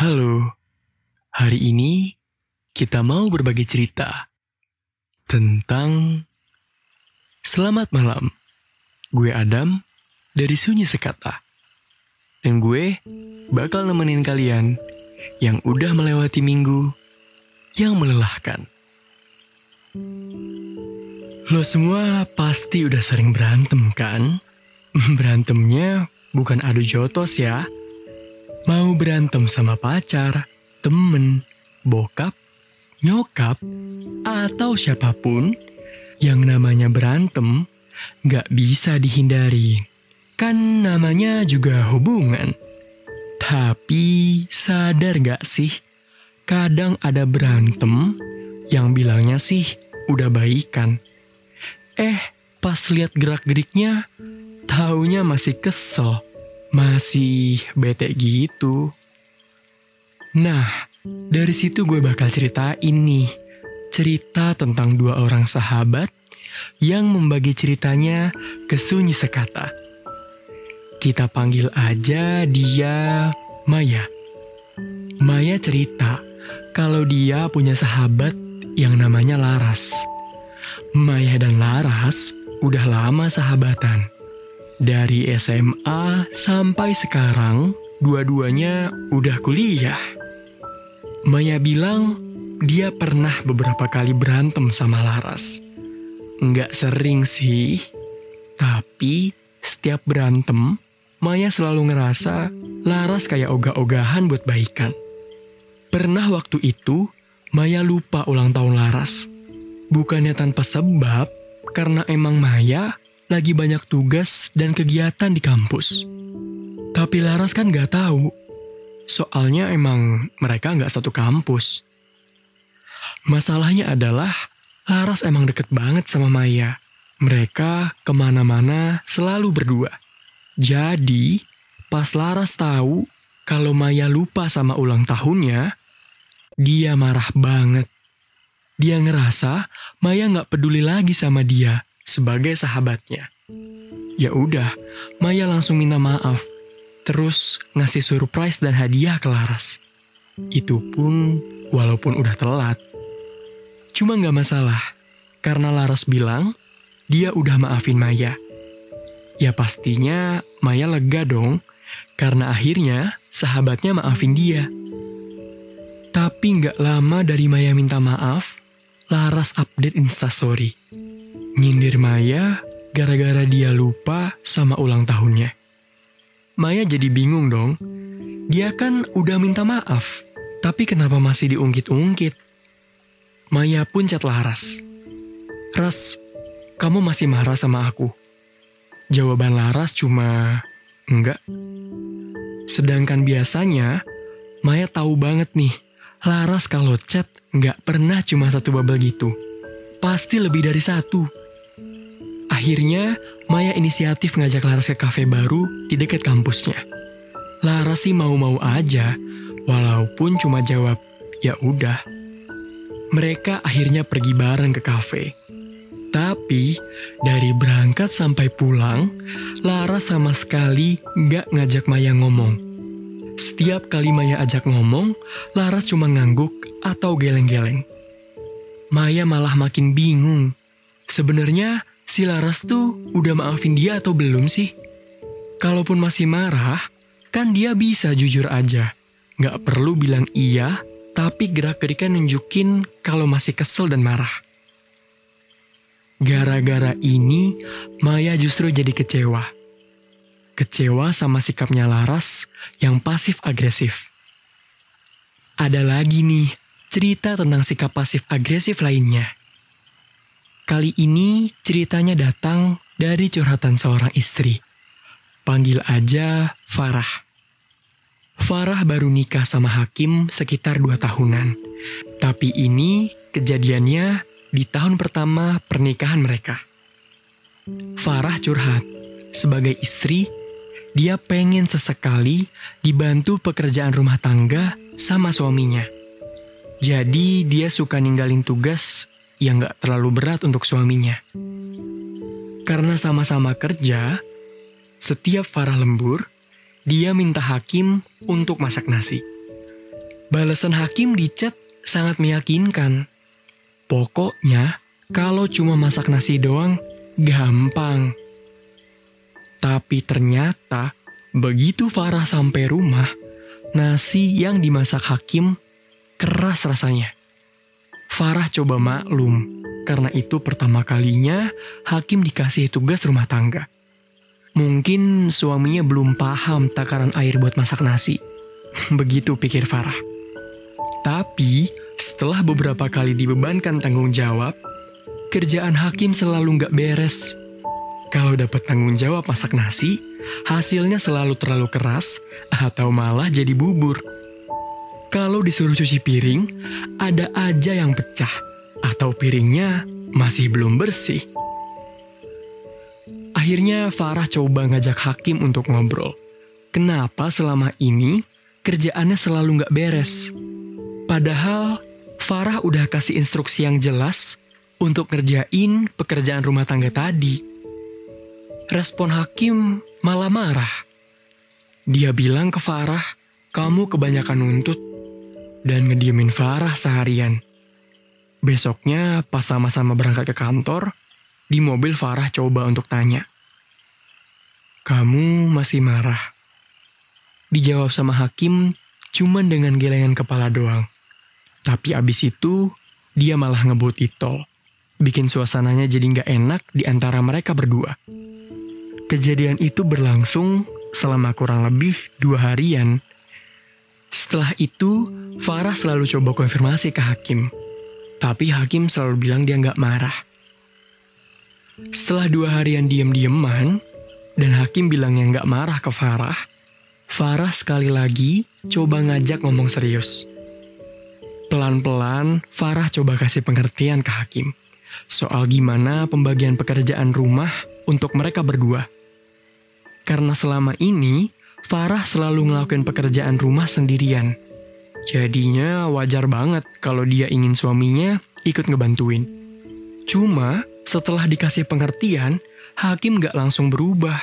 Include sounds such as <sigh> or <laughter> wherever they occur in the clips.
Halo, hari ini kita mau berbagi cerita tentang Selamat Malam. Gue Adam dari Sunyi Sekata. Dan gue bakal nemenin kalian yang udah melewati minggu yang melelahkan. Lo semua pasti udah sering berantem kan? <laughs> Berantemnya bukan adu jotos ya. Mau berantem sama pacar, temen, bokap, nyokap, atau siapa pun yang namanya berantem gak bisa dihindari. Kan namanya juga hubungan. Tapi sadar gak sih, kadang ada berantem yang bilangnya sih udah baikan. Eh, pas lihat gerak-geriknya, taunya masih kesel, masih bete gitu. Nah, dari situ gue bakal cerita ini. Cerita tentang dua orang sahabat yang membagi ceritanya ke sunyi sekata. Kita panggil aja dia Maya. Maya cerita kalau dia punya sahabat yang namanya Laras. Maya dan Laras udah lama sahabatan. Dari SMA sampai sekarang, dua-duanya udah kuliah. Maya bilang dia pernah beberapa kali berantem sama Laras. Nggak sering sih, tapi setiap berantem, Maya selalu ngerasa Laras kayak ogah-ogahan buat baikan. Pernah waktu itu, Maya lupa ulang tahun Laras. Bukannya tanpa sebab, karena emang Maya lagi banyak tugas dan kegiatan di kampus. Tapi Laras kan gak tahu. Soalnya emang mereka gak satu kampus. Masalahnya adalah Laras emang deket banget sama Maya. Mereka ke mana-mana selalu berdua. Jadi, pas Laras tahu kalau Maya lupa sama ulang tahunnya, dia marah banget. Dia ngerasa Maya gak peduli lagi sama dia sebagai sahabatnya. Ya udah, Maya langsung minta maaf, terus ngasih surprise dan hadiah ke Laras. Itu pun walaupun udah telat. Cuma nggak masalah, karena Laras bilang dia udah maafin Maya. Ya pastinya Maya lega dong, karena akhirnya sahabatnya maafin dia. Tapi nggak lama dari Maya minta maaf, Laras update instastory. Nyindir Maya gara-gara dia lupa sama ulang tahunnya. Maya jadi bingung dong. Dia kan udah minta maaf, tapi kenapa masih diungkit-ungkit? Maya pun chat Laras. Ras, kamu masih marah sama aku? Jawaban Laras cuma, enggak. Sedangkan biasanya, Maya tahu banget nih, Laras kalau chat nggak pernah cuma satu bubble gitu. Pasti lebih dari satu. Akhirnya, Maya inisiatif ngajak Laras ke kafe baru di dekat kampusnya. Laras sih mau-mau aja, walaupun cuma jawab, ya udah. Mereka akhirnya pergi bareng ke kafe. Tapi, dari berangkat sampai pulang, Laras sama sekali nggak ngajak Maya ngomong. Setiap kali Maya ajak ngomong, Laras cuma ngangguk atau geleng-geleng. Maya malah makin bingung. Sebenarnya si Laras tuh udah maafin dia atau belum sih? Kalaupun masih marah, kan dia bisa jujur aja. Nggak perlu bilang iya, tapi gerak-geriknya nunjukin kalau masih kesel dan marah. Gara-gara ini, Maya justru jadi kecewa. Kecewa sama sikapnya Laras yang pasif-agresif. Ada lagi nih, cerita tentang sikap pasif-agresif lainnya. Kali ini ceritanya datang dari curhatan seorang istri. Panggil aja Farah. Farah baru nikah sama Hakim sekitar dua tahunan. Tapi ini kejadiannya di tahun pertama pernikahan mereka. Farah curhat. Sebagai istri, dia pengen sesekali dibantu pekerjaan rumah tangga sama suaminya. Jadi dia suka ninggalin tugas yang gak terlalu berat untuk suaminya. Karena sama-sama kerja, setiap Farah lembur, dia minta Hakim untuk masak nasi. Balasan hakim di chat sangat meyakinkan. Pokoknya, kalau cuma masak nasi doang, gampang. Tapi ternyata, begitu Farah sampai rumah, nasi yang dimasak hakim keras rasanya. Farah coba maklum, karena itu pertama kalinya hakim dikasih tugas rumah tangga. Mungkin suaminya belum paham takaran air buat masak nasi. <laughs> Begitu pikir Farah. Tapi setelah beberapa kali dibebankan tanggung jawab, kerjaan hakim selalu nggak beres. Kalau dapat tanggung jawab masak nasi, hasilnya selalu terlalu keras atau malah jadi bubur. Kalau disuruh cuci piring, ada aja yang pecah atau piringnya masih belum bersih. Akhirnya Farah coba ngajak Hakim untuk ngobrol. Kenapa selama ini kerjaannya selalu nggak beres? Padahal Farah udah kasih instruksi yang jelas untuk ngerjain pekerjaan rumah tangga tadi. Respon Hakim malah marah. Dia bilang ke Farah, kamu kebanyakan nuntut dan ngediemin Farah seharian. Besoknya pas sama-sama berangkat ke kantor, di mobil Farah coba untuk tanya. Kamu masih marah? Dijawab sama Hakim cuman dengan gelengan kepala doang. Tapi abis itu, dia malah ngebut itol. Bikin suasananya jadi nggak enak di antara mereka berdua. Kejadian itu berlangsung selama kurang lebih dua harian. Setelah itu, Farah selalu coba konfirmasi ke Hakim. Tapi Hakim selalu bilang dia nggak marah. Setelah dua harian diem-dieman, dan Hakim bilang yang nggak marah ke Farah, Farah sekali lagi coba ngajak ngomong serius. Pelan-pelan, Farah coba kasih pengertian ke Hakim soal gimana pembagian pekerjaan rumah untuk mereka berdua. Karena selama ini, Farah selalu ngelakuin pekerjaan rumah sendirian. Jadinya wajar banget kalau dia ingin suaminya ikut ngebantuin. Cuma setelah dikasih pengertian, Hakim gak langsung berubah.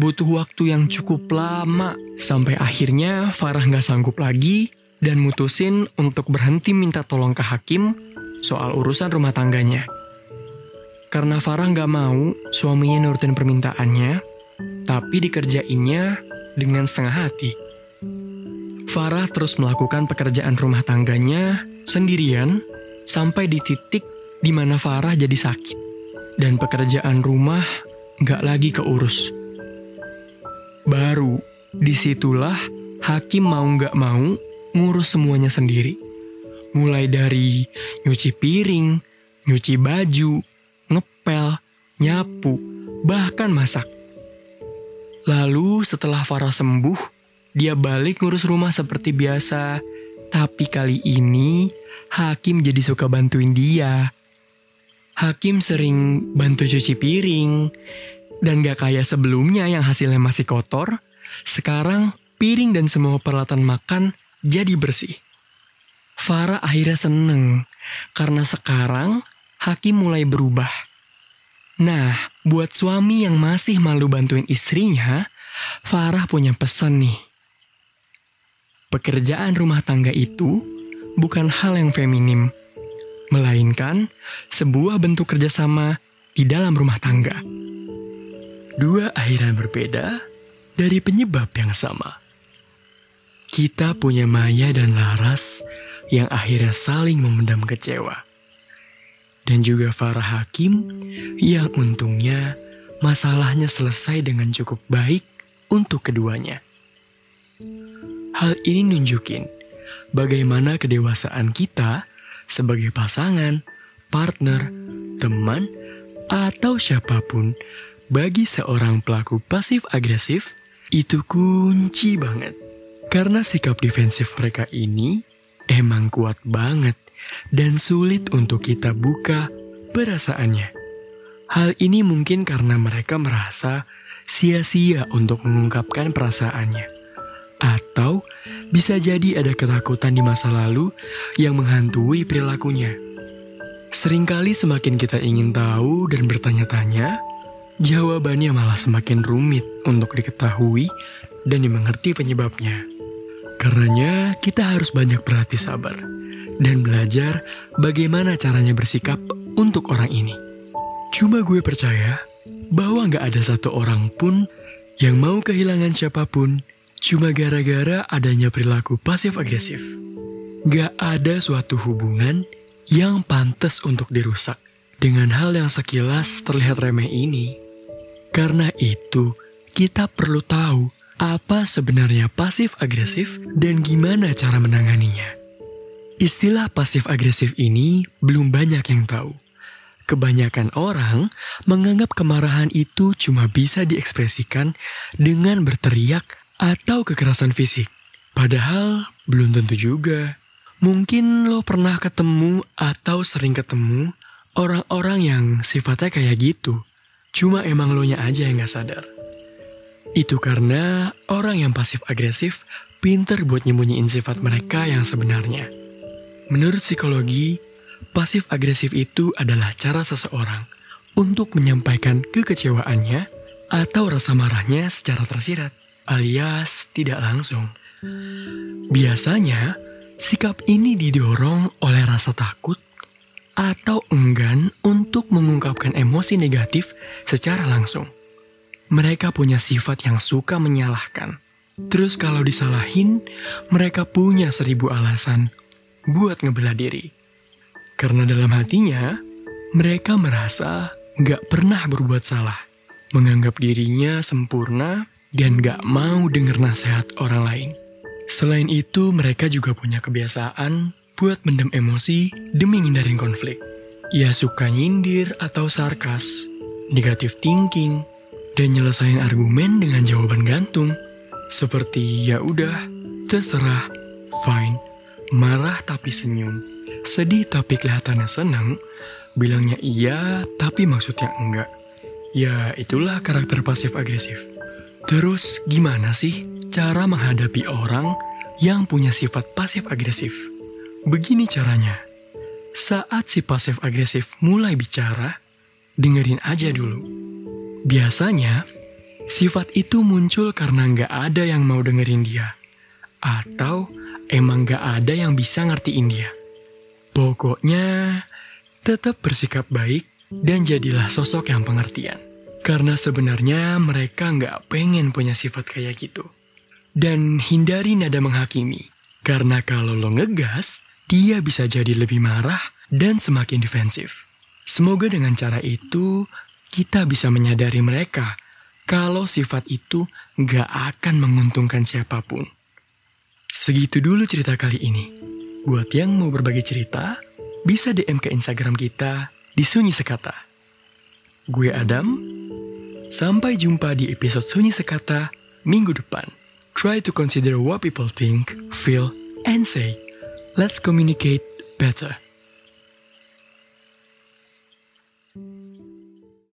Butuh waktu yang cukup lama sampai akhirnya Farah gak sanggup lagi dan mutusin untuk berhenti minta tolong ke hakim soal urusan rumah tangganya. Karena Farah nggak mau suaminya nurutin permintaannya, tapi dikerjainnya dengan setengah hati. Farah terus melakukan pekerjaan rumah tangganya sendirian sampai di titik di mana Farah jadi sakit. Dan pekerjaan rumah nggak lagi keurus. Baru di situlah hakim mau nggak mau ngurus semuanya sendiri. Mulai dari nyuci piring, nyuci baju, ngepel, nyapu, bahkan masak. Lalu setelah Farah sembuh, dia balik ngurus rumah seperti biasa. Tapi kali ini, Hakim jadi suka bantuin dia. Hakim sering bantu cuci piring, dan gak kayak sebelumnya yang hasilnya masih kotor, sekarang piring dan semua peralatan makan jadi bersih. Farah akhirnya seneng karena sekarang Hakim mulai berubah. Nah, buat suami yang masih malu bantuin istrinya, Farah punya pesan nih. Pekerjaan rumah tangga itu bukan hal yang feminim, melainkan sebuah bentuk kerjasama di dalam rumah tangga. Dua akhiran berbeda dari penyebab yang sama. Kita punya Maya dan Laras yang akhirnya saling memendam kecewa. Dan juga Farah Hakim yang untungnya masalahnya selesai dengan cukup baik untuk keduanya. Hal ini nunjukin bagaimana kedewasaan kita sebagai pasangan, partner, teman, atau siapa pun bagi seorang pelaku pasif agresif itu kunci banget karena sikap defensif mereka ini emang kuat banget dan sulit untuk kita buka perasaannya. Hal ini mungkin karena mereka merasa sia-sia untuk mengungkapkan perasaannya. Atau bisa jadi ada ketakutan di masa lalu yang menghantui perilakunya. Seringkali semakin kita ingin tahu dan bertanya-tanya, jawabannya malah semakin rumit untuk diketahui dan dimengerti penyebabnya. Karenanya kita harus banyak berhati sabar dan belajar bagaimana caranya bersikap untuk orang ini. Cuma gue percaya bahwa nggak ada satu orang pun yang mau kehilangan siapa pun cuma gara-gara adanya perilaku pasif agresif. Gak ada suatu hubungan yang pantas untuk dirusak dengan hal yang sekilas terlihat remeh ini. Karena itu, kita perlu tahu apa sebenarnya pasif agresif dan gimana cara menanganinya. Istilah pasif agresif ini belum banyak yang tahu. Kebanyakan orang menganggap kemarahan itu cuma bisa diekspresikan dengan berteriak atau kekerasan fisik. Padahal belum tentu juga. Mungkin lo pernah ketemu atau sering ketemu orang-orang yang sifatnya kayak gitu. Cuma emang lo nya aja yang gak sadar. Itu karena orang yang pasif agresif pinter buat nyembunyiin sifat mereka yang sebenarnya. Menurut psikologi, pasif agresif itu adalah cara seseorang untuk menyampaikan kekecewaannya atau rasa marahnya secara tersirat, alias tidak langsung. Biasanya, sikap ini didorong oleh rasa takut atau enggan untuk mengungkapkan emosi negatif secara langsung. Mereka punya sifat yang suka menyalahkan. Terus kalau disalahin, mereka punya seribu alasan buat ngebelah diri. Karena dalam hatinya, mereka merasa gak pernah berbuat salah, menganggap dirinya sempurna, dan gak mau denger nasihat orang lain. Selain itu, mereka juga punya kebiasaan buat mendem emosi demi ngindarin konflik. Ia suka nyindir atau sarkas, negatif thinking, dan nyelesain argumen dengan jawaban gantung. Seperti ya udah, terserah, fine, marah tapi senyum, sedih tapi kelihatannya senang, bilangnya iya tapi maksudnya enggak. Ya itulah karakter pasif agresif. Terus gimana sih cara menghadapi orang yang punya sifat pasif agresif? Begini caranya. Saat si pasif agresif mulai bicara, dengerin aja dulu. Biasanya, sifat itu muncul karena nggak ada yang mau dengerin dia. Atau emang gak ada yang bisa ngertiin dia. Pokoknya, tetap bersikap baik dan jadilah sosok yang pengertian. Karena sebenarnya mereka gak pengen punya sifat kayak gitu. Dan hindari nada menghakimi. Karena kalau lo ngegas, dia bisa jadi lebih marah dan semakin defensif. Semoga dengan cara itu, kita bisa menyadari mereka kalau sifat itu gak akan menguntungkan siapa pun. Segitu dulu cerita kali ini. Buat yang mau berbagi cerita, bisa DM ke Instagram kita di Sunyi Sekata. Gue Adam, sampai jumpa di episode Sunyi Sekata minggu depan. Try to consider what people think, feel, and say. Let's communicate better.